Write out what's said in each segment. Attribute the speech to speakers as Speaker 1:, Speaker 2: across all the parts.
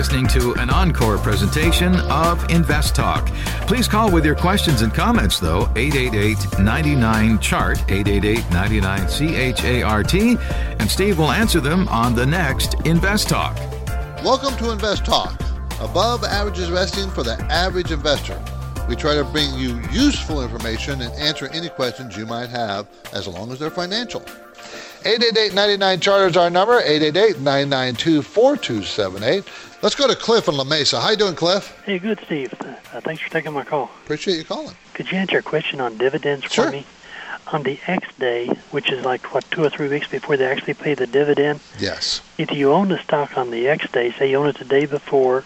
Speaker 1: Listening to an encore presentation of Invest Talk. Please call with your questions and comments, though, 888-99-CHART, 888-99-C-H-A-R-T, and Steve will answer them on the next Invest Talk.
Speaker 2: Welcome to Invest Talk, above average investing for the average investor. We try to bring you useful information and answer any questions you might have as long as they're financial. 888-99 is our number, 888-992-4278. Let's go to Cliff in La Mesa. How you doing, Cliff?
Speaker 3: Hey, good, Steve. Uh, thanks for taking my call.
Speaker 2: Appreciate you calling.
Speaker 3: Could you answer a question on dividends
Speaker 2: Sure.
Speaker 3: for me? On the ex day, which is like, what, two or three weeks before they actually pay the dividend,
Speaker 2: Yes.
Speaker 3: if you own the stock on the ex day, say you own it the day before,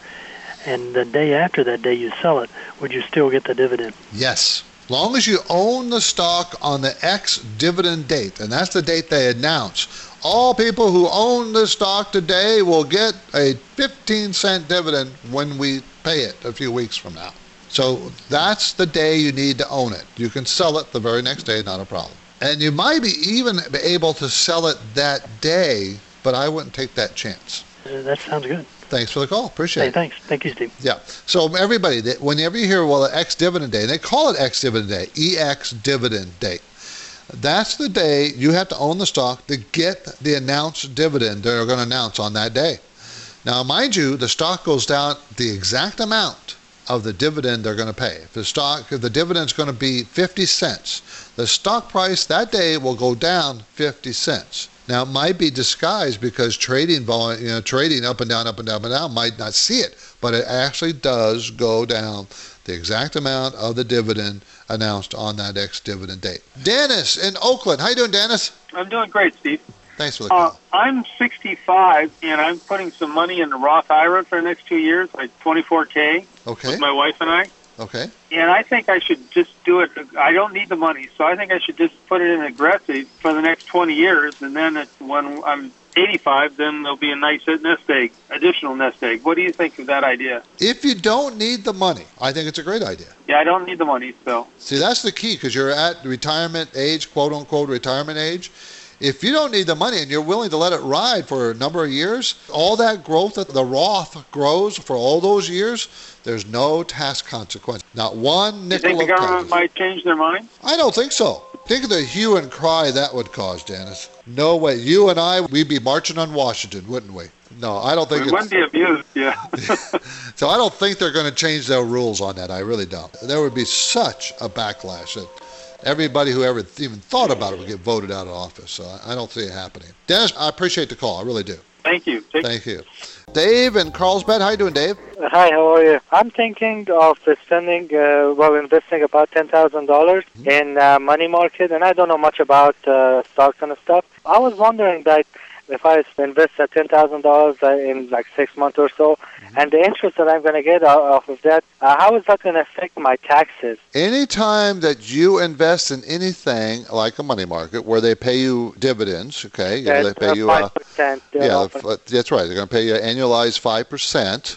Speaker 3: and the day after that day you sell it, would you still get the dividend?
Speaker 2: Yes. Long as you own the stock on the ex dividend date, and that's the date they announce. All people who own the stock today will get a 15 cent dividend when we pay it a few weeks from now. So that's the day you need to own it. You can sell it the very next day, not a problem. And you might be even able to sell it that day, but I wouldn't take that chance.
Speaker 3: That sounds good.
Speaker 2: Thanks for the call. Appreciate
Speaker 3: Hey,
Speaker 2: it.
Speaker 3: thanks. Thank you, Steve.
Speaker 2: Yeah. So everybody, whenever you hear well, ex dividend day, they call it ex dividend day, ex dividend day. That's the day you have to own the stock to get the announced dividend they're going to announce on that day. Now, mind you, the stock goes down the exact amount of the dividend they're going to pay. If the stock, if the dividend's going to be 50 cents, the stock price that day will go down 50 cents. Now, it might be disguised because trading volume, you know, trading up and down, up and down, up and down might not see it, but it actually does go down the exact amount of the dividend announced on that ex-dividend date. Dennis in Oakland, how you doing, Dennis?
Speaker 4: I'm doing great, Steve.
Speaker 2: Thanks for the
Speaker 4: Uh,
Speaker 2: call.
Speaker 4: I'm 65, and I'm putting some money in the Roth IRA for the next two years, like 24K,
Speaker 2: Okay,
Speaker 4: with my wife and I.
Speaker 2: okay.
Speaker 4: And I think I should just do it. I don't need the money, so I think I should just put it in aggressive for the next 20 years, and then it, when I'm 85, then there'll be a nice nest egg, additional nest egg. What do you think of that idea?
Speaker 2: If you don't need the money, I think it's a great idea.
Speaker 4: Yeah, I don't need the money, so
Speaker 2: See, that's the key because you're at retirement age, quote unquote retirement age. If you don't need the money and you're willing to let it ride for a number of years, all that growth that the Roth grows for all those years, there's no tax consequence. Not one nickel.
Speaker 4: you think the government might change their mind?
Speaker 2: I don't think so. Think of the hue and cry that would cause, Dennis. No way. You and I, we'd be marching on Washington, wouldn't we? No, I don't think
Speaker 4: We
Speaker 2: it's-
Speaker 4: wouldn't be abused, yeah.
Speaker 2: so I don't think they're going to change their rules on that. I really don't. There would be such a backlash that everybody who ever even thought about it would get voted out of office. So I I don't see it happening. Dennis, I appreciate the call. I really do.
Speaker 4: Thank you. Take
Speaker 2: Thank you. Dave in Carlsbad. How you doing, Dave?
Speaker 5: Hi, how are you? I'm thinking of spending, uh, well, investing about ten thousand dollars in uh, money market, and I don't know much about uh, stocks and stuff. I was wondering that if I invest uh, ten thousand dollars in like six months or so, and the interest that I'm going to get off of that, uh, how is that going to affect my taxes?
Speaker 2: Anytime that you invest in anything like a money market where they pay you dividends, okay, you know, they pay you. Uh,
Speaker 5: five percent.
Speaker 2: yeah, that's right. They're going to pay you annualized five percent.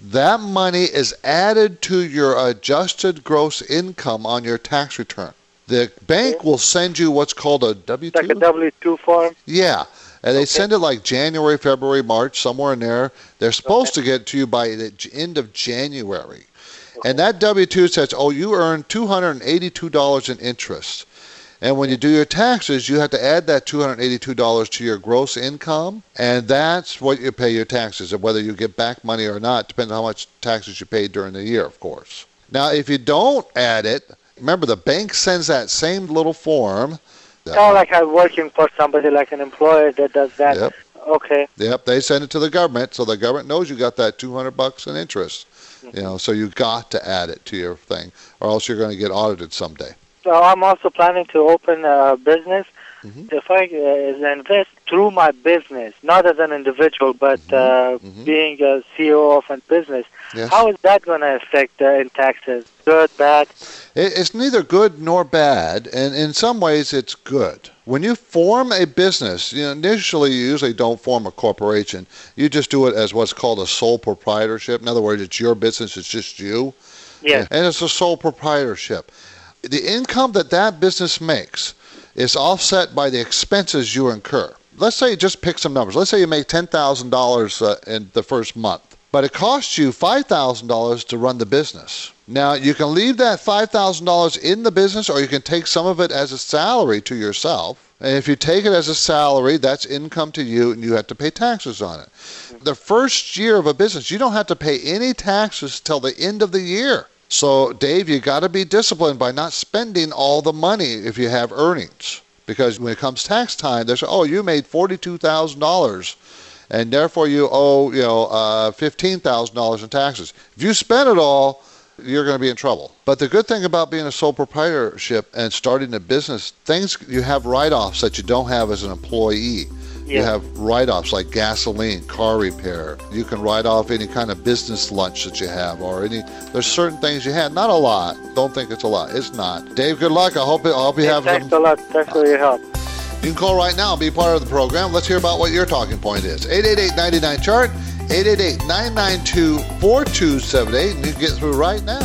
Speaker 2: That money is added to your adjusted gross income on your tax return. The bank will send you what's called a W two.
Speaker 5: like a
Speaker 2: two.
Speaker 5: Two form.
Speaker 2: Yeah, and they
Speaker 5: Okay.
Speaker 2: send it like January, February, March, somewhere in there. They're supposed to get to you by the end of January. And that W two says, oh, you earned two hundred and eighty-two dollars in interest. And when you do your taxes, you have to add that $282 to your gross income, and that's what you pay your taxes. And whether you get back money or not depends on how much taxes you paid during the year, of course. Now, if you don't add it, remember the bank sends that same little form.
Speaker 5: Oh, like I'm working for somebody, like an employer that does that.
Speaker 2: Yep.
Speaker 5: Okay.
Speaker 2: Yep, they send it to the government, so the government knows you got that 200 bucks in interest. You know, so you got to add it to your thing, or else you're going to get audited someday.
Speaker 5: So I'm also planning to open a business.
Speaker 2: Mhm.
Speaker 5: If I uh, invest, through my business, not as an individual, but uh, being a CEO of a business.
Speaker 2: Yes.
Speaker 5: How is that going to affect uh, in taxes? Good, bad?
Speaker 2: It's neither good nor bad, and in some ways it's good. When you form a business, you know, initially you usually don't form a corporation. You just do it as what's called a sole proprietorship. In other words, it's your business, it's just you.
Speaker 5: Yes.
Speaker 2: And it's a sole proprietorship. The income that that business makes is offset by the expenses you incur. Let's say, you just pick some numbers. Let's say you make $10,000 uh, in the first month, but it costs you $5,000 to run the business. Now, you can leave that $5,000 in the business or you can take some of it as a salary to yourself. And if you take it as a salary, that's income to you and you have to pay taxes on it. The first year of a business, you don't have to pay any taxes till the end of the year. So, Dave, you got to be disciplined by not spending all the money if you have earnings. Because when it comes tax time, they say, oh, you made $42,000 and therefore you owe, you know, uh, $15,000 in taxes. If you spend it all, you're going to be in trouble. But the good thing about being a sole proprietorship and starting a business, things you have write-offs that you don't have as an employee. You have write-offs like gasoline, car repair. You can write off any kind of business lunch that you have, or any. There's certain things you have. Not a lot. Don't think it's a lot. It's not. Dave, good luck. I hope I hope you
Speaker 5: Hey,
Speaker 2: have
Speaker 5: thanks
Speaker 2: some.
Speaker 5: a lot. Thanks for your help.
Speaker 2: You can call right now and be part of the program. Let's hear about what your talking point is. 888-99 chart. 888-992-4278, and you can get through right now.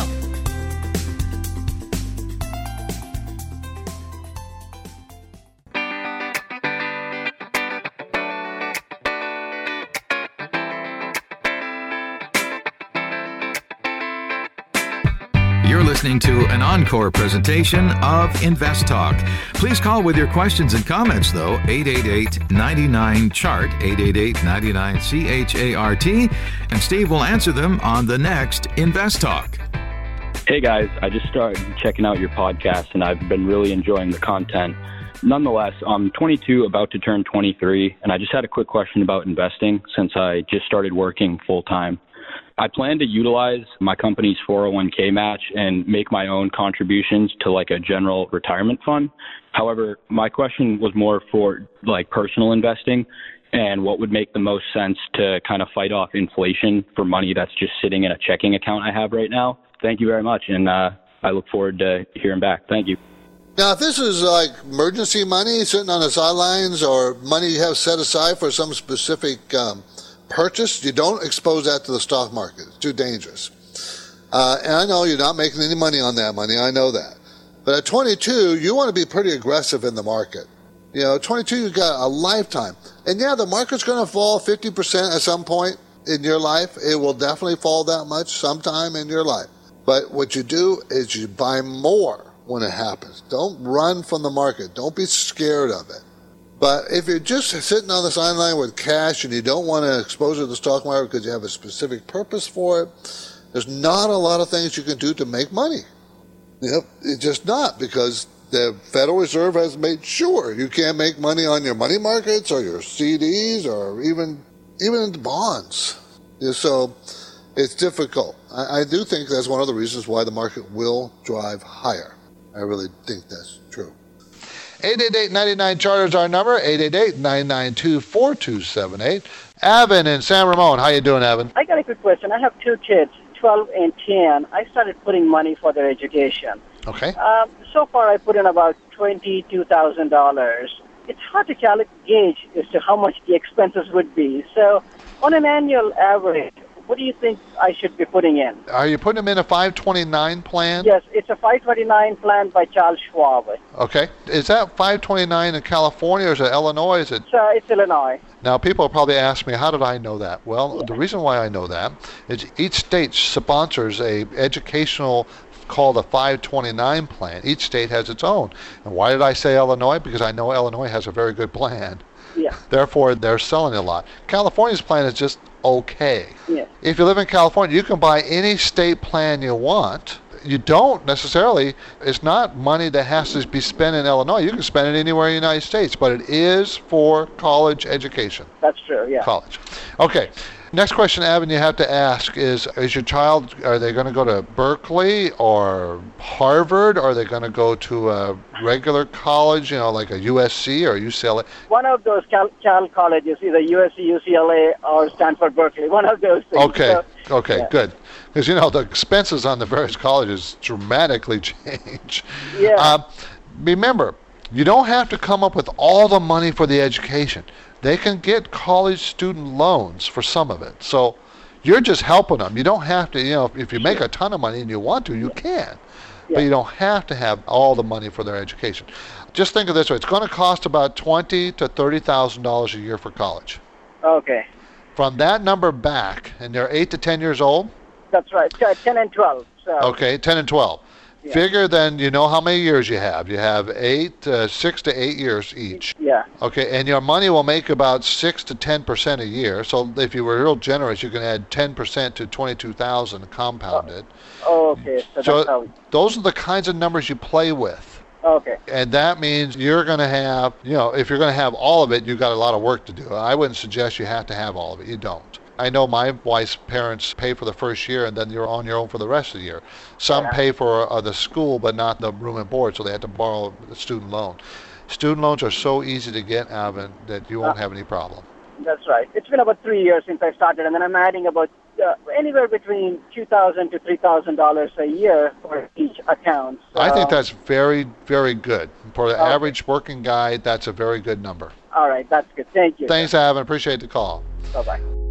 Speaker 1: An encore presentation of Invest Talk. Please call with your questions and comments, though, 888 99 Chart, 888 99 C H A R T, and Steve will answer them on the next Invest Talk.
Speaker 6: Hey guys, I just started checking out your podcast and I've been really enjoying the content. Nonetheless, I'm 22, about to turn 23, and I just had a quick question about investing since I just started working full time. I plan to utilize my company's 401k match and make my own contributions to like a general retirement fund. However, my question was more for like personal investing and what would make the most sense to kind of fight off inflation for money that's just sitting in a checking account I have right now. Thank you very much, and uh, I look forward to hearing back. Thank you.
Speaker 2: Now, if this is like emergency money sitting on the sidelines or money you have set aside for some specific um, purchase, you don't expose that to the stock market. It's too dangerous. Uh, and I know you're not making any money on that money. I know that. But at 22, you want to be pretty aggressive in the market. You know, 22, you've got a lifetime. And yeah, the market's going to fall 50% at some point in your life. It will definitely fall that much sometime in your life. But what you do is you buy more when it happens. Don't run from the market. Don't be scared of it. But if you're just sitting on the sideline with cash and you don't want to expose it to the stock market because you have a specific purpose for it, there's not a lot of things you can do to make money. Yep, it's just not because the Federal Reserve has made sure you can't make money on your money markets or your CDs or even even the bonds. So it's difficult. I, I do think that's one of the reasons why the market will drive higher. I really think that's. 888-99 Charter is our number. 888-992-4278. Avin in San Ramon. How you doing, Avin?
Speaker 7: I got a quick question. I have two kids, 12 and 10. I started putting money for their education.
Speaker 2: Okay.
Speaker 7: Um, so far, I put in about $22,000. It's hard to calculate gauge as to how much the expenses would be. So, on an annual average, what do you think I should be putting in?
Speaker 2: Are you putting them in a 529 plan?
Speaker 7: Yes, it's a 529 plan by Charles Schwab.
Speaker 2: Okay. Is that 529 in California or is it Illinois? Is it
Speaker 7: So uh, it's Illinois.
Speaker 2: Now, people probably ask me, how did I know that? Well, the reason why I know that is each state sponsors a educational called a 529 plan. Each state has its own. And why did I say Illinois? Because I know Illinois has a very good plan.
Speaker 7: Yeah.
Speaker 2: Therefore, they're selling a lot. California's plan is just okay.
Speaker 7: Yeah.
Speaker 2: If you live in California, you can buy any state plan you want. You don't necessarily, it's not money that has to be spent in Illinois. You can spend it anywhere in the United States, but it is for college education.
Speaker 7: That's true, yeah.
Speaker 2: College. Okay. Next question, Evan, you have to ask is: Is your child? Are they going to go to Berkeley or Harvard? Or are they going to go to a regular college? You know, like a USC or UCLA?
Speaker 7: One of those Cal, Cal colleges, either USC, UCLA, or Stanford, Berkeley. One of those things.
Speaker 2: Okay.
Speaker 7: So,
Speaker 2: Okay.
Speaker 7: yeah.
Speaker 2: Good. Because you know the expenses on the various colleges dramatically change.
Speaker 7: Yeah.
Speaker 2: Um, remember, you don't have to come up with all the money for the education. They can get college student loans for some of it. So you're just helping them. You don't have to, you know, if you make a ton of money and you want to, you can. But you don't have to have all the money for their education. Just think of this way: it's going to cost about twenty to thirty thousand dollars a year for college.
Speaker 7: Okay.
Speaker 2: From that number back, and they're eight to ten years old.
Speaker 7: That's right. T- 10 and 12. So,
Speaker 2: Okay, 10 and 12.
Speaker 7: Yeah.
Speaker 2: Figure then you know how many years you have. You have eight, uh, six to eight years each.
Speaker 7: Yeah.
Speaker 2: Okay, and your money will make about six to 10 percent a year. So if you were real generous, you can add 10 percent to 22,000 compounded.
Speaker 7: Oh, okay. So,
Speaker 2: So
Speaker 7: how.
Speaker 2: those are the kinds of numbers you play with.
Speaker 7: Okay.
Speaker 2: And that means you're going to have, you know, if you're going to have all of it, you've got a lot of work to do. I wouldn't suggest you have to have all of it. You don't. I know my wife's parents pay for the first year, and then you're on your own for the rest of the year. Some
Speaker 7: Yeah.
Speaker 2: pay for uh, the school, but not the room and board, so they have to borrow a student loan. Student loans are so easy to get, Alvin, that you won't have any problem.
Speaker 7: That's right. It's been about three years since I started, and then I'm adding about uh, anywhere between two thousand to three thousand dollars a year for each account.
Speaker 2: I think that's very, very good. For the
Speaker 7: Okay.
Speaker 2: average working guy, that's a very good number.
Speaker 7: All right. That's good. Thank you.
Speaker 2: Thanks, Alvin. Appreciate the call.
Speaker 7: Bye bye.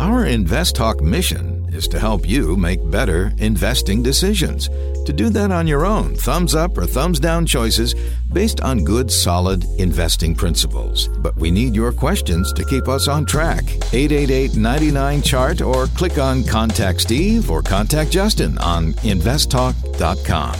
Speaker 1: Our Invest Talk mission is to help you make better investing decisions. To do that on your own, thumbs up or thumbs down choices based on good, solid investing principles. But we need your questions to keep us on track. 888 99 Chart or click on Contact Steve or Contact Justin on investtalk.com.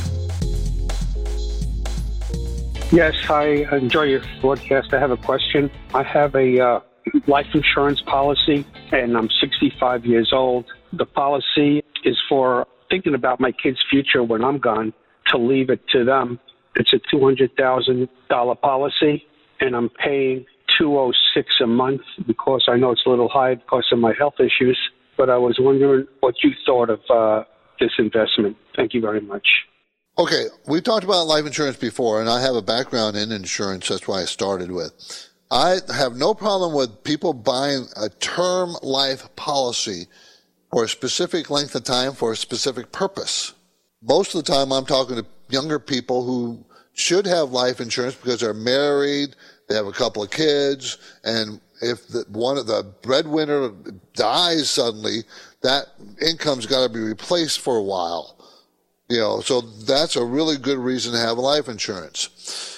Speaker 8: Yes, I enjoy your broadcast. I have a question. I have a uh, life insurance policy, and I'm 65 years old. The policy is for thinking about my kids' future when I'm gone to leave it to them. It's a $200,000 policy, and I'm paying 206 a month because I know it's a little high because of my health issues. But I was wondering what you thought of uh, this investment. Thank you very much.
Speaker 2: Okay, we've talked about life insurance before, and I have a background in insurance. That's why I started with. I have no problem with people buying a term life policy for a specific length of time for a specific purpose. Most of the time, I'm talking to younger people who should have life insurance because they're married, they have a couple of kids, and if the, one of the breadwinner dies suddenly, that income's got to be replaced for a while. You know, so that's a really good reason to have life insurance.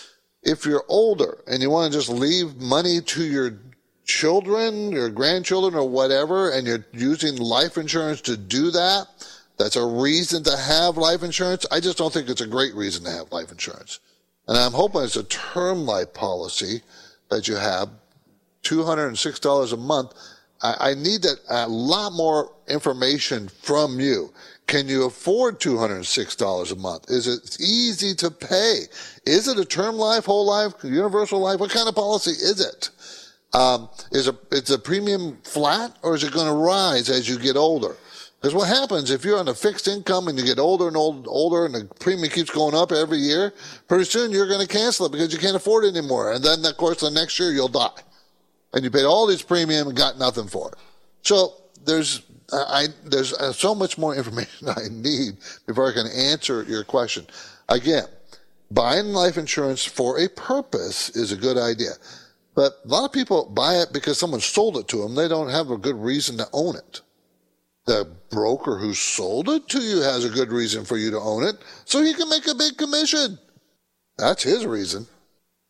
Speaker 2: If you're older and you want to just leave money to your children, your grandchildren, or whatever, and you're using life insurance to do that, that's a reason to have life insurance. I just don't think it's a great reason to have life insurance. And I'm hoping it's a term life policy that you have, $206 a month. I, I need that, a lot more information from you. Can you afford $206 a month? Is it easy to pay? Is it a term life, whole life, universal life? What kind of policy is it? Um, is a, is premium flat or is it going to rise as you get older? Because what happens if you're on a fixed income and you get older and old, older and the premium keeps going up every year, pretty soon you're going to cancel it because you can't afford it anymore. And then, of course, the next year you'll die. And you paid all this premium and got nothing for it. So there's, I, there's uh, so much more information I need before I can answer your question. Again, buying life insurance for a purpose is a good idea. But a lot of people buy it because someone sold it to them. They don't have a good reason to own it. The broker who sold it to you has a good reason for you to own it, so he can make a big commission. That's his reason.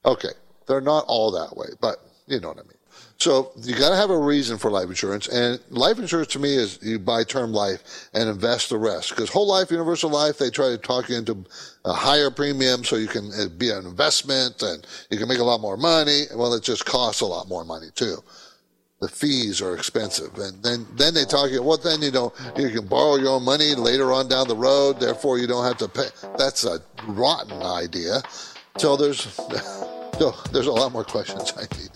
Speaker 2: Okay, they're not all that way, but you know what I mean. So you got to have a reason for life insurance, and life insurance to me is you buy term life and invest the rest. Because whole life, universal life, they try to talk you into a higher premium so you can uh, be an investment and you can make a lot more money. Well, it just costs a lot more money too. The fees are expensive, and then then they talk you. Well, then you know you can borrow your own money later on down the road. Therefore, you don't have to pay. That's a rotten idea. So there's so there's a lot more questions I need.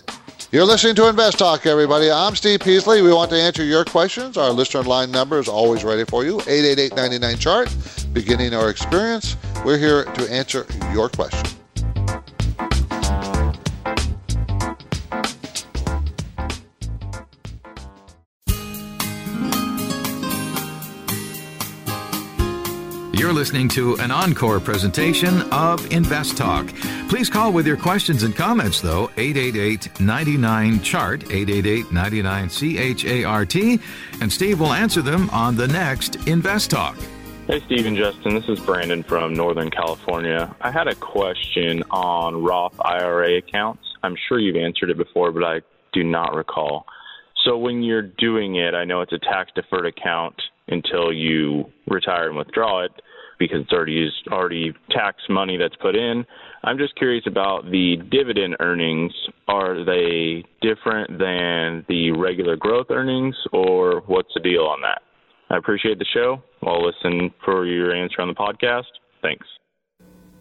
Speaker 2: You're listening to Invest Talk, everybody. I'm Steve Peasley. We want to answer your questions. Our listener line number is always ready for you 888 99 chart. Beginning our experience, we're here to answer your question.
Speaker 1: You're listening to an encore presentation of Invest Talk. Please call with your questions and comments, though, 888 99 Chart, 888 99 C H A R T, and Steve will answer them on the next Invest Talk.
Speaker 9: Hey, Steve and Justin. This is Brandon from Northern California. I had a question on Roth IRA accounts. I'm sure you've answered it before, but I do not recall. So, when you're doing it, I know it's a tax deferred account until you retire and withdraw it because it's already already tax money that's put in. I'm just curious about the dividend earnings. Are they different than the regular growth earnings, or what's the deal on that? I appreciate the show. I'll listen for your answer on the podcast. Thanks.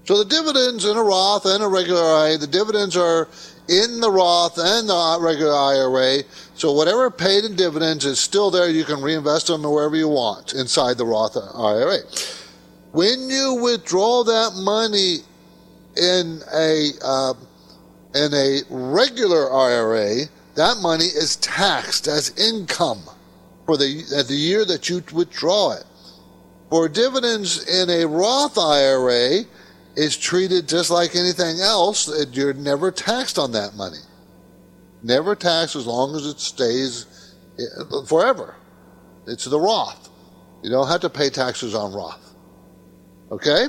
Speaker 2: So the dividends in a Roth and a regular IRA, the dividends are in the Roth and the regular IRA. So whatever paid in dividends is still there. You can reinvest them wherever you want inside the Roth IRA. When you withdraw that money in a uh, in a regular IRA, that money is taxed as income for the at the year that you withdraw it. For dividends in a Roth IRA, is treated just like anything else. You're never taxed on that money. Never taxed as long as it stays eh, forever. It's the Roth. You don't have to pay taxes on Roth. Okay?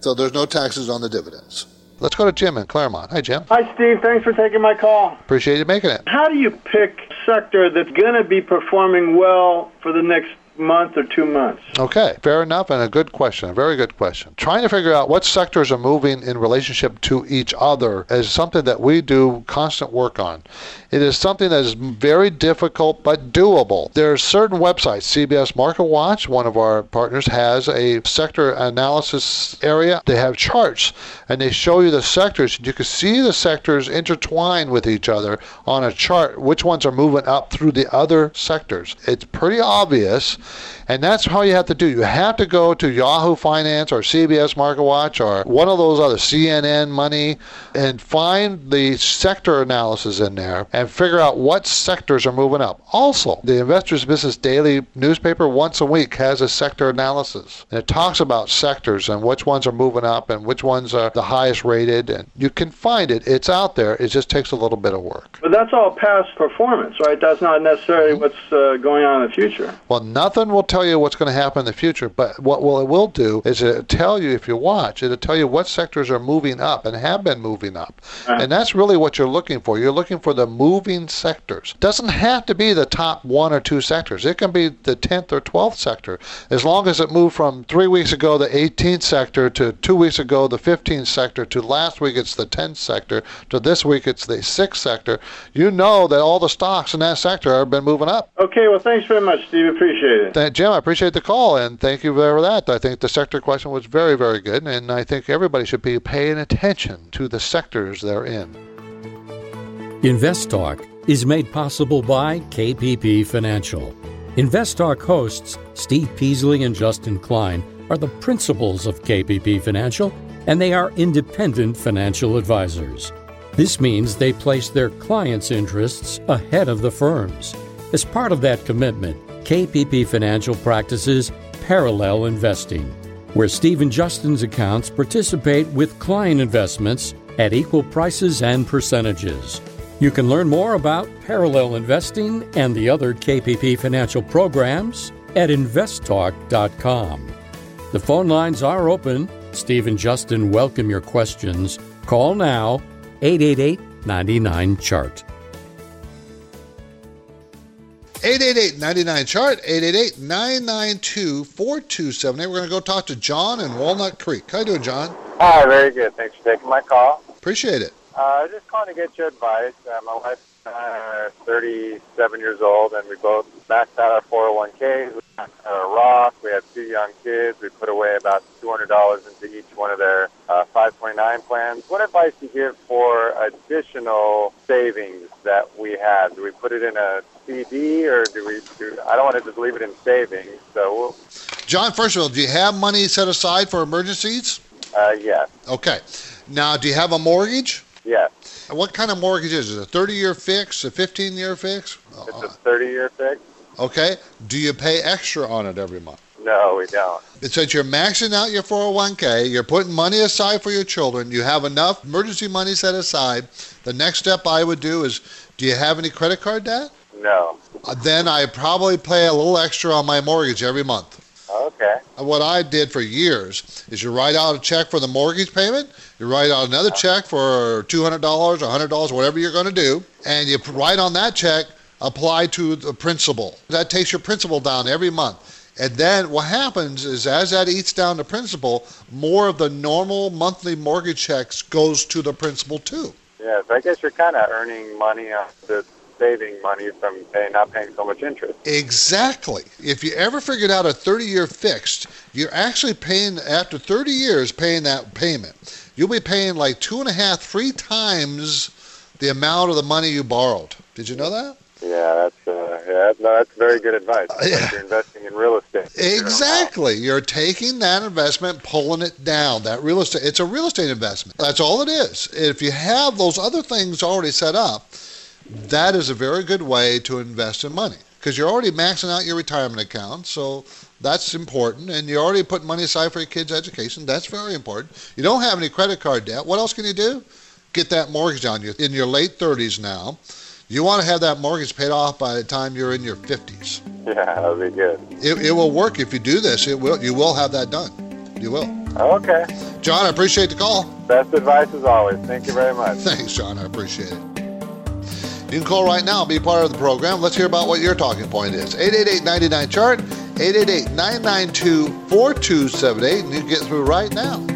Speaker 2: So there's no taxes on the dividends. Let's go to Jim in Claremont. Hi, Jim.
Speaker 10: Hi, Steve. Thanks for taking my call.
Speaker 2: Appreciate you making it.
Speaker 10: How do you pick sector that's going to be performing well for the next month or two months.
Speaker 2: Okay, fair enough, and a good question, a very good question. Trying to figure out what sectors are moving in relationship to each other is something that we do constant work on. It is something that is very difficult but doable. There are certain websites, CBS Market Watch, one of our partners, has a sector analysis area. They have charts and they show you the sectors. You can see the sectors intertwined with each other on a chart, which ones are moving up through the other sectors. It's pretty obvious and that's how you have to do. You have to go to Yahoo Finance or CBS Market Watch or one of those other CNN Money and find the sector analysis in there and figure out what sectors are moving up. Also, the Investors Business Daily newspaper once a week has a sector analysis. And it talks about sectors and which ones are moving up and which ones are the highest rated. And you can find it. It's out there. It just takes a little bit of work.
Speaker 10: But that's all past performance, right? That's not necessarily mm-hmm. what's uh, going on in the future.
Speaker 2: Well, nothing will tell tell you what's going to happen in the future, but what will it will do is it'll tell you if you watch, it'll tell you what sectors are moving up and have been moving up. Uh-huh. And that's really what you're looking for. You're looking for the moving sectors. Doesn't have to be the top one or two sectors. It can be the 10th or 12th sector. As long as it moved from three weeks ago the 18th sector to two weeks ago the 15th sector to last week it's the 10th sector to this week it's the 6th sector, you know that all the stocks in that sector have been moving up.
Speaker 10: Okay, well, thanks very much, Steve. Appreciate it.
Speaker 2: Thank, Jim, I appreciate the call and thank you for that. I think the sector question was very, very good, and I think everybody should be paying attention to the sectors they're in.
Speaker 11: Invest Talk is made possible by KPP Financial. Invest Talk hosts Steve Peasley and Justin Klein are the principals of KPP Financial, and they are independent financial advisors. This means they place their clients' interests ahead of the firm's. As part of that commitment, KPP Financial practices parallel investing, where Steve and Justin's accounts participate with client investments at equal prices and percentages. You can learn more about parallel investing and the other KPP financial programs at investtalk.com. The phone lines are open. Steve and Justin welcome your questions. Call now 888 99 Chart.
Speaker 2: 888-99 chart 888-992-4278 we're going to go talk to john in walnut creek how you doing john
Speaker 12: hi very good thanks for taking my call
Speaker 2: appreciate it
Speaker 12: Uh, just calling to get your advice. Uh, my wife and I are 37 years old, and we both maxed out our 401ks. We maxed out our Roth. We have two young kids. We put away about $200 into each one of their uh, 529 plans. What advice do you give for additional savings that we have? Do we put it in a CD, or do we? Do, I don't want to just leave it in savings. So, we'll,
Speaker 2: John, first of all, do you have money set aside for emergencies?
Speaker 12: uh, yes,
Speaker 2: Okay. Now, do you have a mortgage?
Speaker 12: yes.
Speaker 2: What kind of mortgage is it? A 30 year fix? A 15 year fix?
Speaker 12: It's a 30-year fix.
Speaker 2: Okay. Do you pay extra on it every month?
Speaker 12: No, we don't.
Speaker 2: It says you're maxing out your 401k, you're putting money aside for your children, you have enough emergency money set aside. The next step I would do is do you have any credit card debt?
Speaker 12: No.
Speaker 2: Uh, Then I probably pay a little extra on my mortgage every month.
Speaker 12: Okay.
Speaker 2: What I did for years is you write out a check for the mortgage payment, you write out another check for $200 or $100, whatever you're going to do, and you write on that check, apply to the principal. That takes your principal down every month. And then what happens is as that eats down the principal, more of the normal monthly mortgage checks goes to the principal too.
Speaker 12: Yes, I guess you're kind of earning money on the saving money from paying, not paying so much interest.
Speaker 2: Exactly. If you ever figured out a 30 year fixed, you're actually paying, after 30 years, paying that payment. You'll be paying like two and a half, three times the amount of the money you borrowed. Did you know that?
Speaker 12: Yeah, that's uh, yeah, no, that's very good advice. It's like you're investing in real estate.
Speaker 2: Exactly. You're taking that investment, pulling it down. That real estate, it's a real estate investment. That's all it is. If you have those other things already set up, that is a very good way to invest in money because you're already maxing out your retirement account. So that's important. And you're already putting money aside for your kids' education. That's very important. You don't have any credit card debt. What else can you do? Get that mortgage on you in your late 30s now. You want to have that mortgage paid off by the time you're in your 50s.
Speaker 12: Yeah, that'll be good.
Speaker 2: It, it will work if you do this. It will. You will have that done. You will.
Speaker 12: Okay.
Speaker 2: John, I appreciate the call.
Speaker 12: Best advice as always. Thank you very much.
Speaker 2: Thanks, John. I appreciate it. You can call right now, be part of the program. Let's hear about what your talking point is. 888 chart 888 992 4278, and you can get through right now.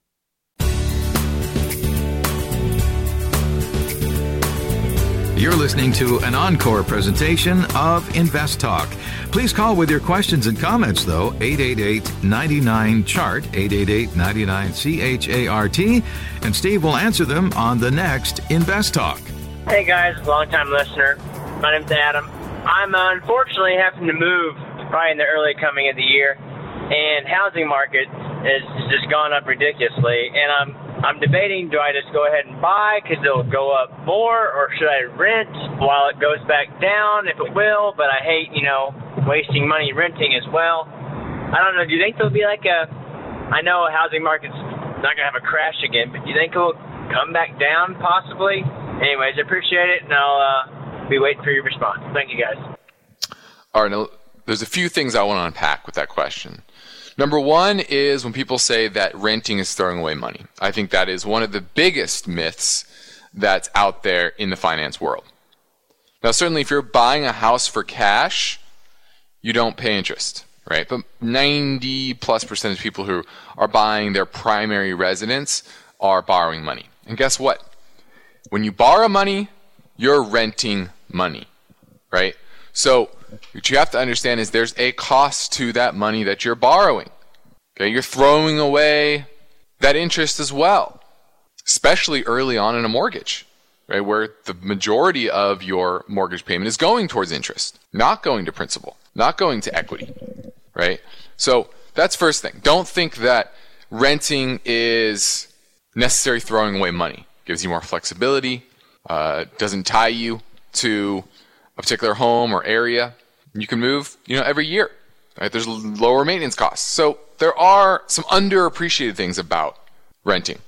Speaker 1: You're listening to an encore presentation of Invest Talk. Please call with your questions and comments, though, 888 99 Chart, 888 99 C H A R T, and Steve will answer them on the next Invest Talk.
Speaker 13: Hey guys, long time listener. My name's Adam. I'm uh, unfortunately having to move probably in the early coming of the year, and housing market has just gone up ridiculously, and I'm I'm debating do I just go ahead and buy because it'll go up more, or should I rent while it goes back down if it will? But I hate you know wasting money renting as well. I don't know. Do you think there'll be like a? I know housing market's not gonna have a crash again, but do you think it'll come back down possibly? Anyways, I appreciate it, and I'll uh, be waiting for your response. Thank you guys.
Speaker 14: All right, now there's a few things I want to unpack with that question. Number one is when people say that renting is throwing away money. I think that is one of the biggest myths that's out there in the finance world. Now, certainly, if you're buying a house for cash, you don't pay interest, right? But 90 plus percent of people who are buying their primary residence are borrowing money. And guess what? When you borrow money, you're renting money, right? So, what you have to understand is there's a cost to that money that you're borrowing. Okay, you're throwing away that interest as well, especially early on in a mortgage, right? Where the majority of your mortgage payment is going towards interest, not going to principal, not going to equity, right? So that's first thing. Don't think that renting is necessary throwing away money. Gives you more flexibility, uh, doesn't tie you to a particular home or area. You can move, you know, every year. Right? There's lower maintenance costs. So there are some underappreciated things about renting.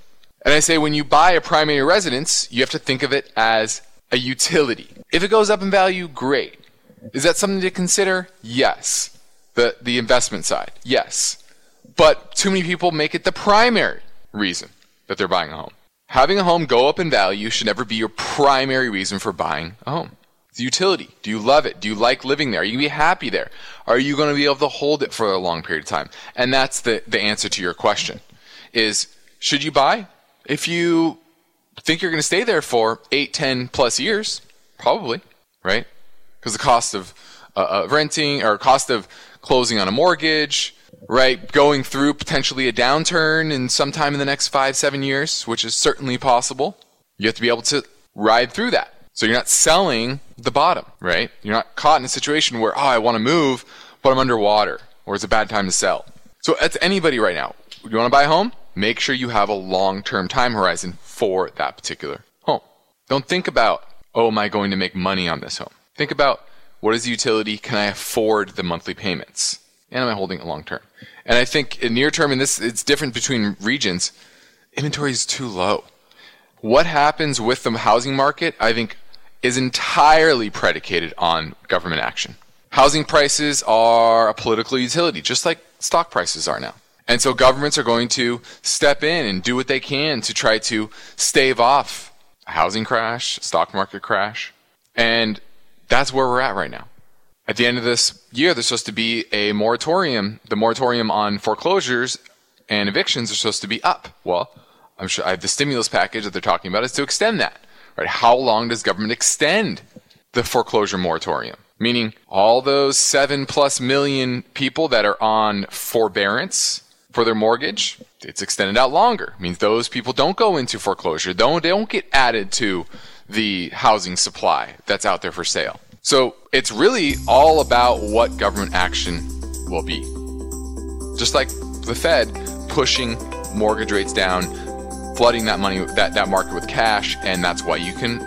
Speaker 14: And I say when you buy a primary residence, you have to think of it as a utility. If it goes up in value, great. Is that something to consider? Yes. The the investment side, yes. But too many people make it the primary reason that they're buying a home. Having a home go up in value should never be your primary reason for buying a home. The utility. Do you love it? Do you like living there? Are you going to be happy there? Are you going to be able to hold it for a long period of time? And that's the, the answer to your question is should you buy? If you think you're going to stay there for 8, 10 plus years, probably, right? Because the cost of uh, uh, renting or cost of closing on a mortgage, right? Going through potentially a downturn in sometime in the next five, seven years, which is certainly possible. You have to be able to ride through that. So you're not selling the bottom, right? You're not caught in a situation where, oh, I want to move, but I'm underwater, or it's a bad time to sell. So that's anybody right now. You want to buy a home? Make sure you have a long term time horizon for that particular home. Don't think about, oh, am I going to make money on this home? Think about what is the utility? Can I afford the monthly payments? And am I holding it long term? And I think in near term, and this it's different between regions, inventory is too low. What happens with the housing market, I think, is entirely predicated on government action. Housing prices are a political utility, just like stock prices are now. And so governments are going to step in and do what they can to try to stave off a housing crash, a stock market crash. And that's where we're at right now. At the end of this year, there's supposed to be a moratorium. The moratorium on foreclosures and evictions are supposed to be up. Well, I'm sure I have the stimulus package that they're talking about is to extend that. Right? How long does government extend the foreclosure moratorium? Meaning all those seven plus million people that are on forbearance for their mortgage, it's extended out longer. It means those people don't go into foreclosure. Don't they don't get added to the housing supply that's out there for sale. So it's really all about what government action will be. Just like the Fed pushing mortgage rates down, flooding that money, that, that market with cash, and that's why you can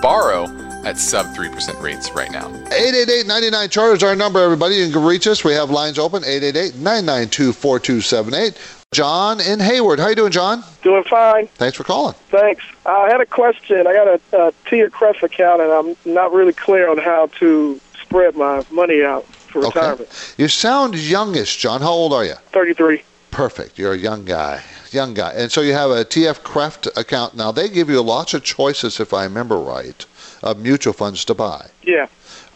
Speaker 14: borrow at sub 3% rates right now.
Speaker 2: 888-99 chart is our number, everybody. You can reach us. We have lines open, 888-992-4278. John in Hayward. How you doing, John?
Speaker 15: Doing fine.
Speaker 2: Thanks for calling.
Speaker 15: Thanks. I had a question. I got a, a TIAA-CREF account, and I'm not really clear on how to spread my money out for retirement.
Speaker 2: You sound youngish, John. How old are you?
Speaker 15: 33.
Speaker 2: Perfect. You're a young guy. Young guy. And so you have a TIAA-CREF account. Now, they give you lots of choices, if I remember right, of mutual funds to buy.
Speaker 15: Yeah.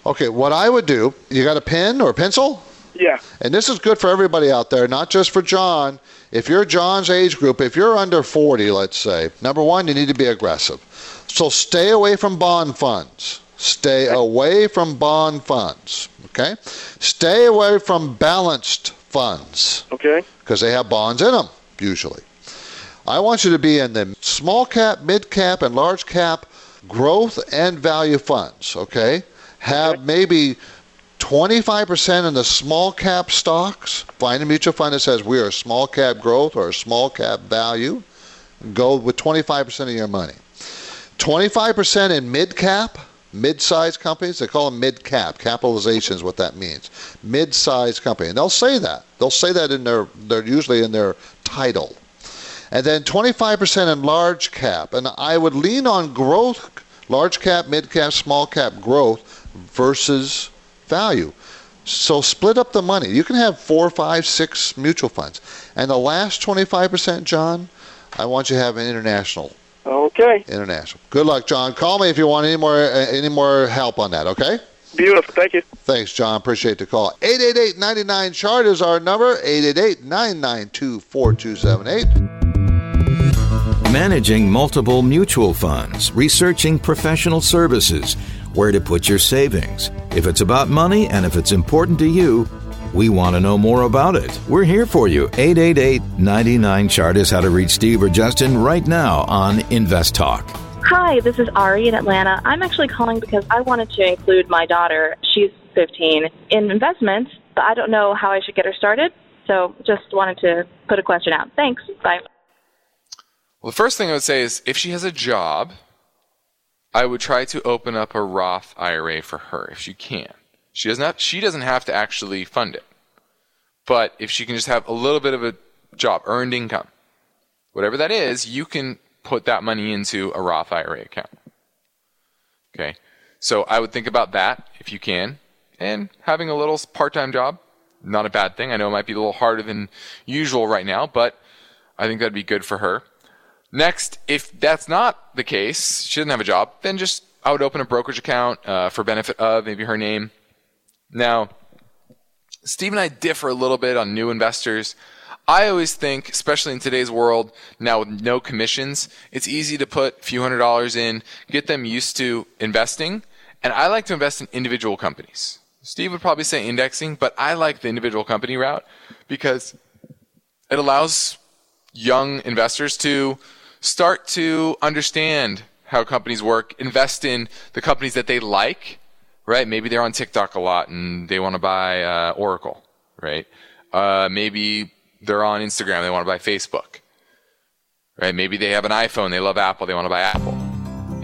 Speaker 2: Okay, what I would do, you got a pen or a pencil?
Speaker 15: Yeah.
Speaker 2: And this is good for everybody out there, not just for John. If you're John's age group, if you're under 40, let's say, number one, you need to be aggressive. So stay away from bond funds. Stay away from bond funds. Okay? Stay away from balanced funds.
Speaker 15: Okay.
Speaker 2: Because they have bonds in them, usually. I want you to be in the small cap, mid cap, and large cap growth and value funds. Okay? Have maybe 25% in the small cap stocks. Find a mutual fund that says we are small cap growth or small cap value. Go with 25% of your money. 25% in mid cap, mid sized companies. They call them mid cap. Capitalization is what that means. Mid sized company. And they'll say that. They'll say that in their, they're usually in their title. And then 25% in large cap. And I would lean on growth, large cap, mid cap, small cap growth versus value. So split up the money. You can have four, five, six mutual funds. And the last 25%, John, I want you to have an international.
Speaker 15: Okay.
Speaker 2: International. Good luck, John. Call me if you want any more uh, any more help on that, okay?
Speaker 15: Beautiful. Thank you.
Speaker 2: Thanks, John. Appreciate the call. 888-99 chart is our number. 888-992-4278.
Speaker 16: Managing multiple mutual funds, researching professional services, where to put your savings. If it's about money and if it's important to you, we want to know more about it. We're here for you. 888 99 Chart is how to reach Steve or Justin right now on Invest Talk.
Speaker 17: Hi, this is Ari in Atlanta. I'm actually calling because I wanted to include my daughter, she's 15, in investments, but I don't know how I should get her started. So just wanted to put a question out. Thanks. Bye.
Speaker 14: Well, the first thing I would say is if she has a job, I would try to open up a Roth IRA for her if she can. She doesn't have, she doesn't have to actually fund it. But if she can just have a little bit of a job, earned income, whatever that is, you can put that money into a Roth IRA account. Okay. So I would think about that if you can. And having a little part time job, not a bad thing. I know it might be a little harder than usual right now, but I think that'd be good for her. Next, if that's not the case, she doesn't have a job, then just I would open a brokerage account uh, for benefit of maybe her name. Now, Steve and I differ a little bit on new investors. I always think, especially in today's world, now with no commissions, it's easy to put a few hundred dollars in, get them used to investing, and I like to invest in individual companies. Steve would probably say indexing, but I like the individual company route because it allows young investors to start to understand how companies work, invest in the companies that they like, right? Maybe they're on TikTok a lot and they want to buy uh, Oracle, right? Uh, maybe they're on Instagram, they want to buy Facebook, right? Maybe they have an iPhone, they love Apple, they want to buy Apple.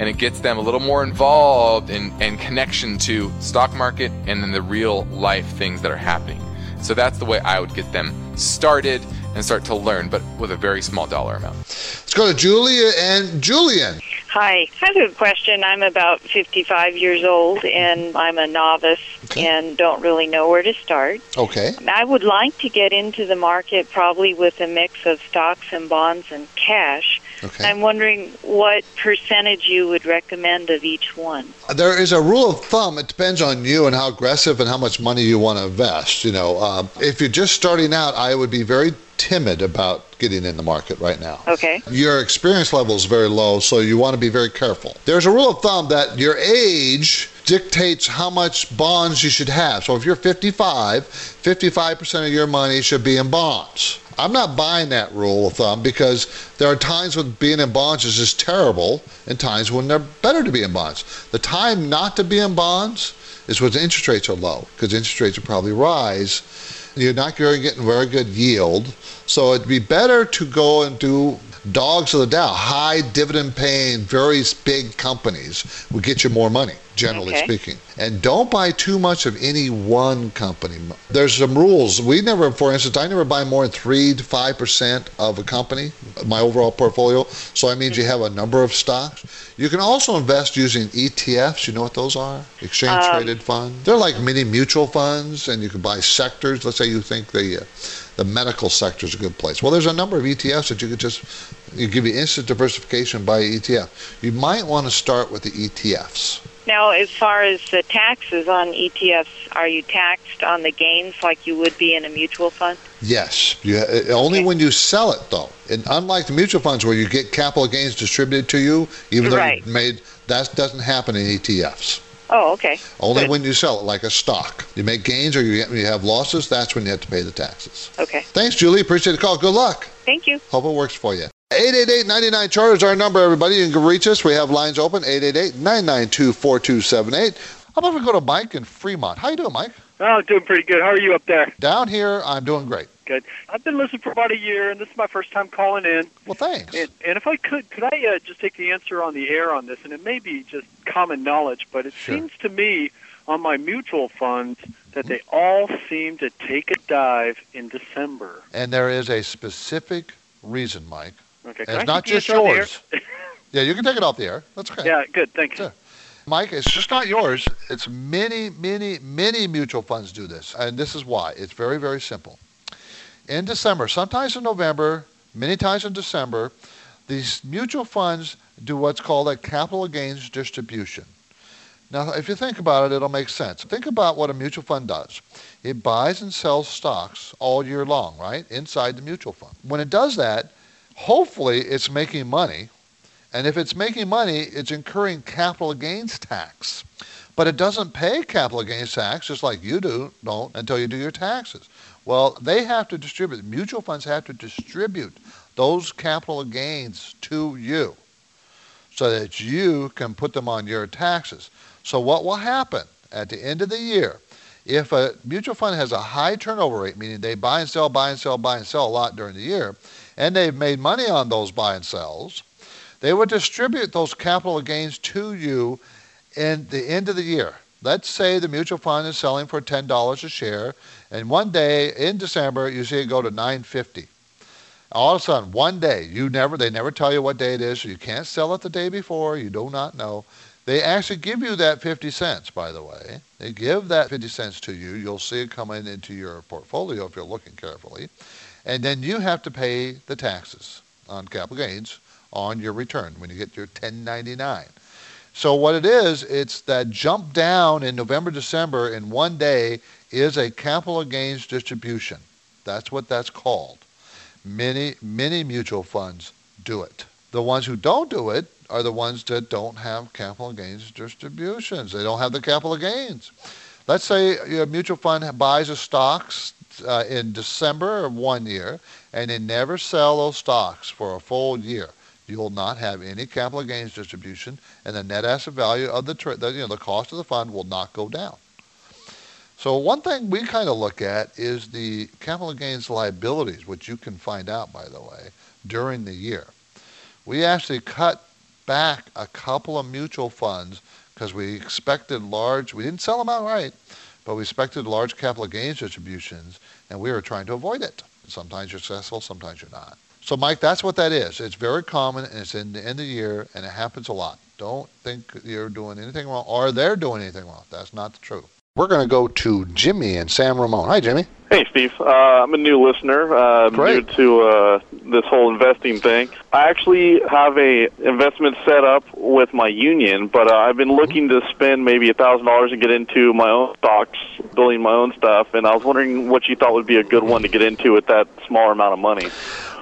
Speaker 14: And it gets them a little more involved in, in connection to stock market and then the real life things that are happening. So that's the way I would get them started and start to learn, but with a very small dollar amount.
Speaker 2: Let's go to Julia and Julian.
Speaker 18: Hi, I have a question. I'm about 55 years old and I'm a novice
Speaker 2: Okay.
Speaker 18: and don't really know where to start.
Speaker 2: Okay.
Speaker 18: I would like to get into the market probably with a mix of stocks and bonds and cash.
Speaker 2: Okay.
Speaker 18: I'm wondering what percentage you would recommend of each one.
Speaker 2: There is a rule of thumb. It depends on you and how aggressive and how much money you want to invest. You know, um, if you're just starting out, I would be very timid about getting in the market right now.
Speaker 18: Okay.
Speaker 2: Your experience level is very low, so you want to be very careful. There's a rule of thumb that your age dictates how much bonds you should have. So if you're 55, 55% of your money should be in bonds. I'm not buying that rule of thumb because there are times when being in bonds is just terrible and times when they're better to be in bonds. The time not to be in bonds is when interest rates are low because interest rates will probably rise. You're not going to get very good yield. So it'd be better to go and do dogs of the Dow, high dividend paying, very big companies will get you more money, generally
Speaker 19: Okay.
Speaker 2: speaking. And don't buy too much of any one company. There's some rules. We never, for instance, I never buy more than 3 to 5% of a company, my overall portfolio. So that means you have a number of stocks. You can also invest using ETFs. You know what those are? Exchange traded funds. They're like mini mutual funds, and you can buy sectors. Let's say you think the uh, the medical sector is a good place. Well, there's a number of ETFs that you could just you give you instant diversification by ETF. You might want to start with the ETFs.
Speaker 18: Now, as far as the taxes on ETFs, are you taxed on the gains like you would be in a mutual fund?
Speaker 2: Yes, you, uh, only when you sell it though. And unlike the mutual funds where you get capital gains distributed to you, even though
Speaker 18: Right.
Speaker 2: you made that doesn't happen in ETFs.
Speaker 18: Oh, okay.
Speaker 2: Only
Speaker 18: Good.
Speaker 2: when you sell it, like a stock. You make gains or you, you have losses, that's when you have to pay the taxes.
Speaker 18: Okay.
Speaker 2: Thanks, Julie. Appreciate the call. Good luck.
Speaker 18: Thank you.
Speaker 2: Hope it works for you. 888-99 chart is our number, everybody. You can reach us. We have lines open. 888-992-4278. How about we go to Mike in Fremont? How you doing, Mike?
Speaker 19: Oh, doing pretty good. How are you up there?
Speaker 2: Down here, I'm doing great.
Speaker 19: Good. I've been listening for about a year, and this is my first time calling in.
Speaker 2: Well, thanks.
Speaker 19: And, and if I could, could I uh, just take the answer on the air on this? And it may be just common knowledge, but it seems to me on my mutual funds that they all seem to take a dive in December.
Speaker 2: And there is a specific reason, Mike.
Speaker 19: Okay.
Speaker 2: And it's not just
Speaker 19: answer on the air?
Speaker 2: yours. yeah, you can take it off the air. That's okay.
Speaker 19: Yeah, good. Thanks.
Speaker 2: Mike, it's just not yours. It's many, many, many mutual funds do this. And this is why. It's very, very simple. In December, sometimes in November, many times in December, these mutual funds do what's called a capital gains distribution. Now, if you think about it, it'll make sense. Think about what a mutual fund does. It buys and sells stocks all year long, right? Inside the mutual fund. When it does that, hopefully it's making money. And if it's making money, it's incurring capital gains tax. But it doesn't pay capital gains tax just like you do, don't, until you do your taxes. Well, they have to distribute, mutual funds have to distribute those capital gains to you so that you can put them on your taxes. So what will happen at the end of the year? If a mutual fund has a high turnover rate, meaning they buy and sell, buy and sell, buy and sell a lot during the year, and they've made money on those buy and sells, they would distribute those capital gains to you in the end of the year. Let's say the mutual fund is selling for ten dollars a share, and one day in December you see it go to nine fifty. All of a sudden, one day, you never they never tell you what day it is, so you can't sell it the day before, you do not know. They actually give you that 50 cents, by the way. They give that 50 cents to you. You'll see it coming into your portfolio if you're looking carefully. And then you have to pay the taxes on capital gains on your return when you get your 1099. So what it is, it's that jump down in November, December in one day is a capital gains distribution. That's what that's called. Many, many mutual funds do it. The ones who don't do it are the ones that don't have capital gains distributions. They don't have the capital gains. Let's say your mutual fund buys a stocks uh, in December of one year, and they never sell those stocks for a full year. You will not have any capital gains distribution, and the net asset value of the, the you know the cost of the fund will not go down. So one thing we kind of look at is the capital gains liabilities, which you can find out, by the way, during the year. We actually cut back a couple of mutual funds because we expected large, we didn't sell them outright, but we expected large capital gains distributions, and we were trying to avoid it. Sometimes you're successful, sometimes you're not. So, Mike, that's what that is. It's very common, and it's in the end of the year, and it happens a lot. Don't think you're doing anything wrong, or they're doing anything wrong. That's not the truth. We're going to go to Jimmy and San Ramon. Hi, Jimmy.
Speaker 20: Hey, Steve. Uh, I'm a new listener, uh, new to uh, this whole investing thing. I actually have a investment set up with my union, but uh, I've been looking to spend maybe a thousand dollars and get into my own stocks, building my own stuff. And I was wondering what you thought would be a good one to get into with that smaller amount of money.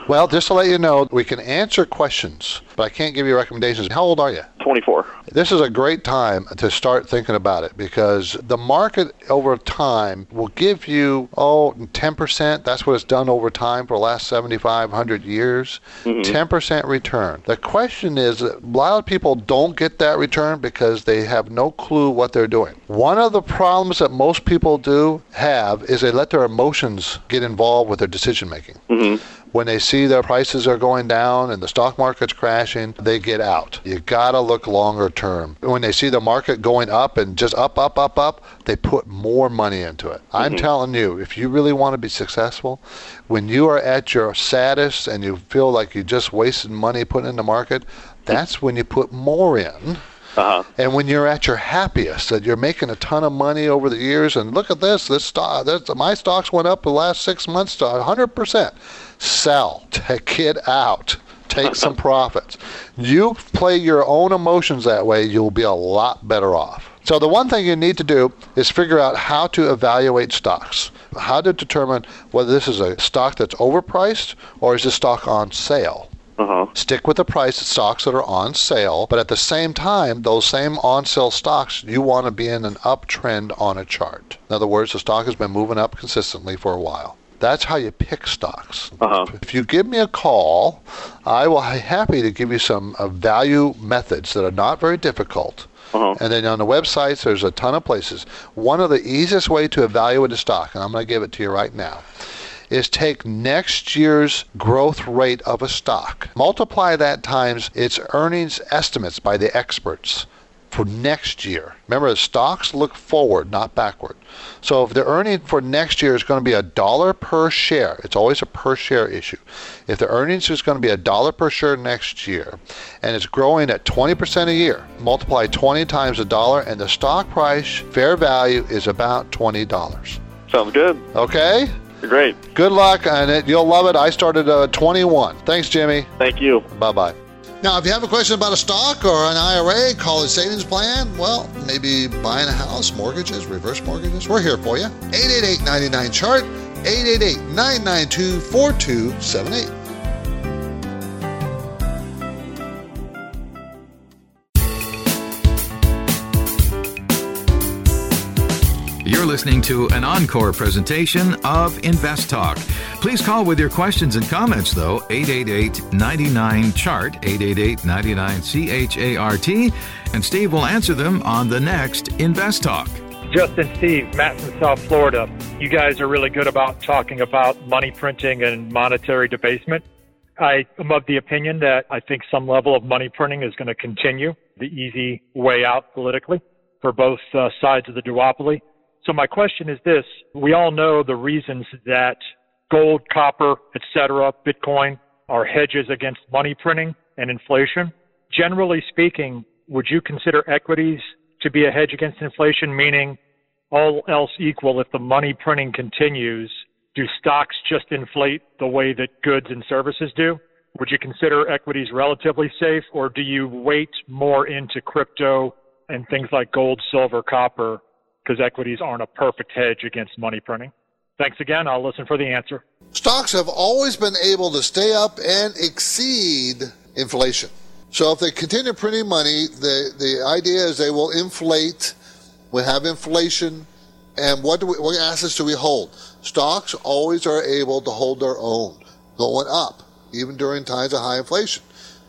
Speaker 2: Well, just to let you know, we can answer questions, but I can't give you recommendations. How old are you?
Speaker 20: 24.
Speaker 2: This is a great time to start thinking about it because the market over time will give you, oh, 10%. That's what it's done over time for the last 75, 100 years. Mm-hmm. 10% return. The question is, a lot of people don't get that return because they have no clue what they're doing. One of the problems that most people do have is they let their emotions get involved with their decision making. Mm-hmm. When they see their prices are going down and the stock market's crashing, they get out. You gotta look longer term. When they see the market going up and just up, up, up, up, they put more money into it. I'm
Speaker 20: Mhm.
Speaker 2: telling you, if you really want to be successful, when you are at your saddest and you feel like you just wasted money putting in the market, that's when you put more in.
Speaker 20: Uh-huh.
Speaker 2: And when you're at your happiest, that you're making a ton of money over the years, and look at this, this stock, this, my stocks went up the last six months to 100%. Sell, take it out, take some profits. You play your own emotions that way, you'll be a lot better off. So the one thing you need to do is figure out how to evaluate stocks. How to determine whether this is a stock that's overpriced or is this stock on sale.
Speaker 20: Uh-huh.
Speaker 2: Stick with the price of stocks that are on sale, but at the same time, those same on sale stocks, you want to be in an uptrend on a chart. In other words, the stock has been moving up consistently for a while. That's how you pick stocks.
Speaker 20: Uh-huh.
Speaker 2: If you give me a call, I will be happy to give you some uh, value methods that are not very difficult.
Speaker 20: Uh-huh.
Speaker 2: And then on the websites, there's a ton of places. One of the easiest way to evaluate a stock, and I'm going to give it to you right now, is take next year's growth rate of a stock, multiply that times its earnings estimates by the experts for next year. Remember, the stocks look forward, not backward. So if the earning for next year is going to be a dollar per share, it's always a per share issue. If the earnings is going to be a dollar per share next year, and it's growing at 20% a year, multiply 20 times a dollar, and the stock price fair value is about $20.
Speaker 20: Sounds good.
Speaker 2: Okay?
Speaker 20: Great.
Speaker 2: Good luck and it. You'll love it. I started uh, 21. Thanks, Jimmy.
Speaker 20: Thank you.
Speaker 2: Bye bye. Now, if you have a question about a stock or an IRA, college savings plan, well, maybe buying a house, mortgages, reverse mortgages, we're here for you. 888 99 Chart, 888 992 4278.
Speaker 1: You're listening to an encore presentation of Invest Talk. Please call with your questions and comments, though, 888 99 Chart, 888 99 C H A R T, and Steve will answer them on the next Invest Talk.
Speaker 21: Justin, Steve, Matt from South Florida. You guys are really good about talking about money printing and monetary debasement. I am of the opinion that I think some level of money printing is going to continue, the easy way out politically for both uh, sides of the duopoly. So my question is this: We all know the reasons that gold, copper, etc., Bitcoin are hedges against money printing and inflation. Generally speaking, would you consider equities to be a hedge against inflation? Meaning, all else equal, if the money printing continues, do stocks just inflate the way that goods and services do? Would you consider equities relatively safe, or do you weight more into crypto and things like gold, silver, copper, because equities aren't a perfect hedge against money printing? Thanks again. I'll listen for the answer.
Speaker 2: Stocks have always been able to stay up and exceed inflation. So if they continue printing money, the, the idea is they will inflate. We have inflation. And what, do we, what assets do we hold? Stocks always are able to hold their own, going up, even during times of high inflation.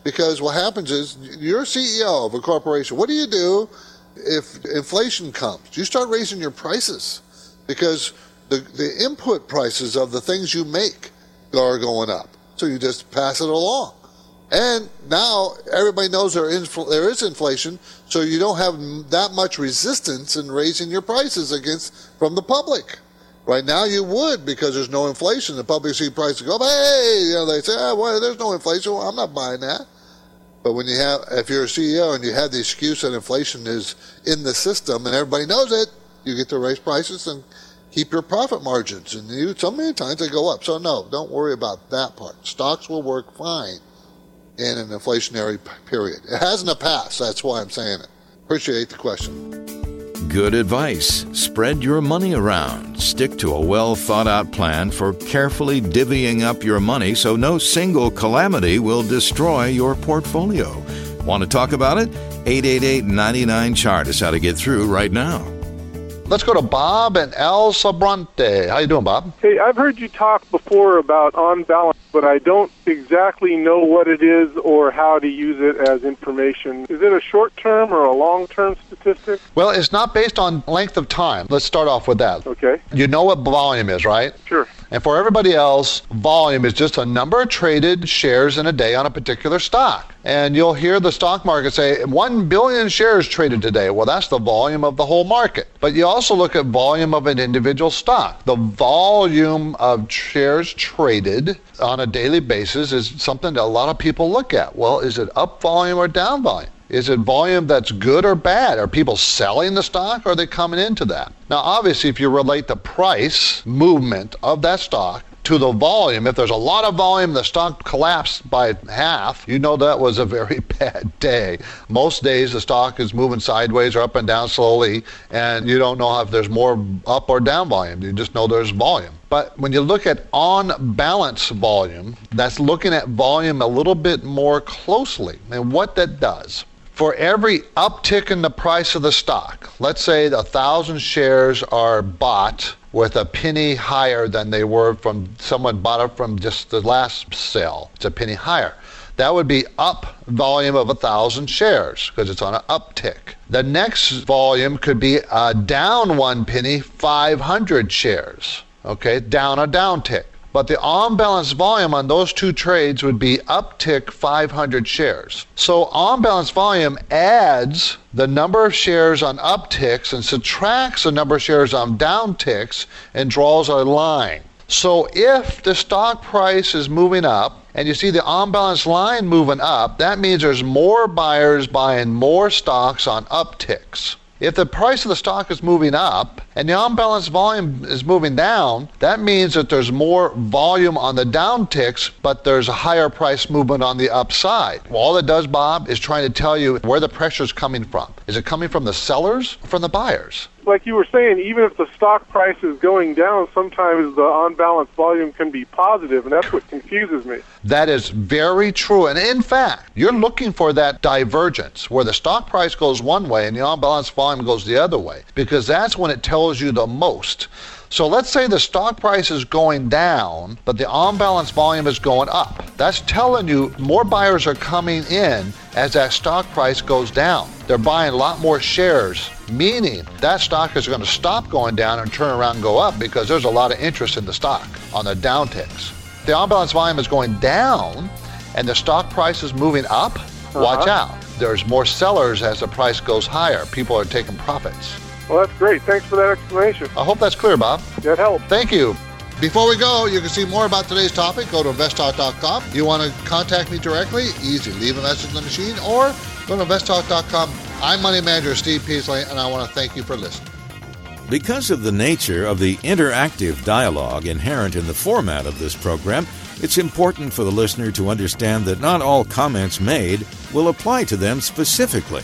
Speaker 2: Because what happens is you're CEO of a corporation. What do you do if inflation comes? You start raising your prices because the, the input prices of the things you make are going up. So you just pass it along. And now everybody knows there is, there is inflation, so you don't have that much resistance in raising your prices against from the public. Right now you would because there's no inflation. The public see prices go up. Hey, you know they say, ah, oh, well, there's no inflation. Well, I'm not buying that. But when you have, if you're a CEO and you have the excuse that inflation is in the system and everybody knows it, you get to raise prices and keep your profit margins. And you, so many times they go up. So no, don't worry about that part. Stocks will work fine in an inflationary period. It has in the past. That's why I'm saying it. Appreciate the question.
Speaker 16: Good advice. Spread your money around. Stick to a well thought out plan for carefully divvying up your money so no single calamity will destroy your portfolio. Want to talk about it? 888 99 Chart is how to get through right now.
Speaker 2: Let's go to Bob and El Sobrante. How you doing, Bob?
Speaker 22: Hey, I've heard you talk before about on balance, but I don't exactly know what it is or how to use it as information. Is it a short term or a long term statistic?
Speaker 2: Well, it's not based on length of time. Let's start off with that.
Speaker 22: Okay.
Speaker 2: You know what volume is, right?
Speaker 22: Sure.
Speaker 2: And for everybody else, volume is just a number of traded shares in a day on a particular stock. And you'll hear the stock market say 1 billion shares traded today. Well, that's the volume of the whole market. But you also look at volume of an individual stock. The volume of shares traded on a daily basis is something that a lot of people look at. Well, is it up volume or down volume? Is it volume that's good or bad? Are people selling the stock or are they coming into that? Now, obviously, if you relate the price movement of that stock to the volume, if there's a lot of volume, the stock collapsed by half, you know that was a very bad day. Most days the stock is moving sideways or up and down slowly, and you don't know if there's more up or down volume. You just know there's volume. But when you look at on balance volume, that's looking at volume a little bit more closely and what that does for every uptick in the price of the stock, let's say a thousand shares are bought with a penny higher than they were from someone bought it from just the last sale. It's a penny higher. That would be up volume of a thousand shares because it's on an uptick. The next volume could be a down one penny, 500 shares. Okay, down a downtick. But the on balance volume on those two trades would be uptick 500 shares. So on balance volume adds the number of shares on upticks and subtracts the number of shares on downticks and draws a line. So if the stock price is moving up and you see the on balance line moving up, that means there's more buyers buying more stocks on upticks. If the price of the stock is moving up and the on balance volume is moving down, that means that there's more volume on the down ticks, but there's a higher price movement on the upside. Well, all it does, Bob, is trying to tell you where the pressure is coming from. Is it coming from the sellers or from the buyers?
Speaker 22: Like you were saying, even if the stock price is going down, sometimes the on balance volume can be positive, and that's what confuses me.
Speaker 2: That is very true. And in fact, you're looking for that divergence where the stock price goes one way and the on balance volume goes the other way, because that's when it tells you the most. So let's say the stock price is going down, but the on balance volume is going up. That's telling you more buyers are coming in as that stock price goes down. They're buying a lot more shares, meaning that stock is going to stop going down and turn around and go up because there's a lot of interest in the stock on the downticks. The on balance volume is going down and the stock price is moving up. Watch
Speaker 22: Uh-huh.
Speaker 2: out. There's more sellers as the price goes higher. People are taking profits.
Speaker 22: Well, that's great. Thanks for that explanation.
Speaker 2: I hope that's clear, Bob.
Speaker 22: That helps.
Speaker 2: Thank you. Before we go, you can see more about today's topic. Go to investtalk.com. You want to contact me directly? Easy. Leave a message in the machine or go to investtalk.com. I'm Money Manager Steve Peasley, and I want to thank you for listening.
Speaker 16: Because of the nature of the interactive dialogue inherent in the format of this program, it's important for the listener to understand that not all comments made will apply to them specifically.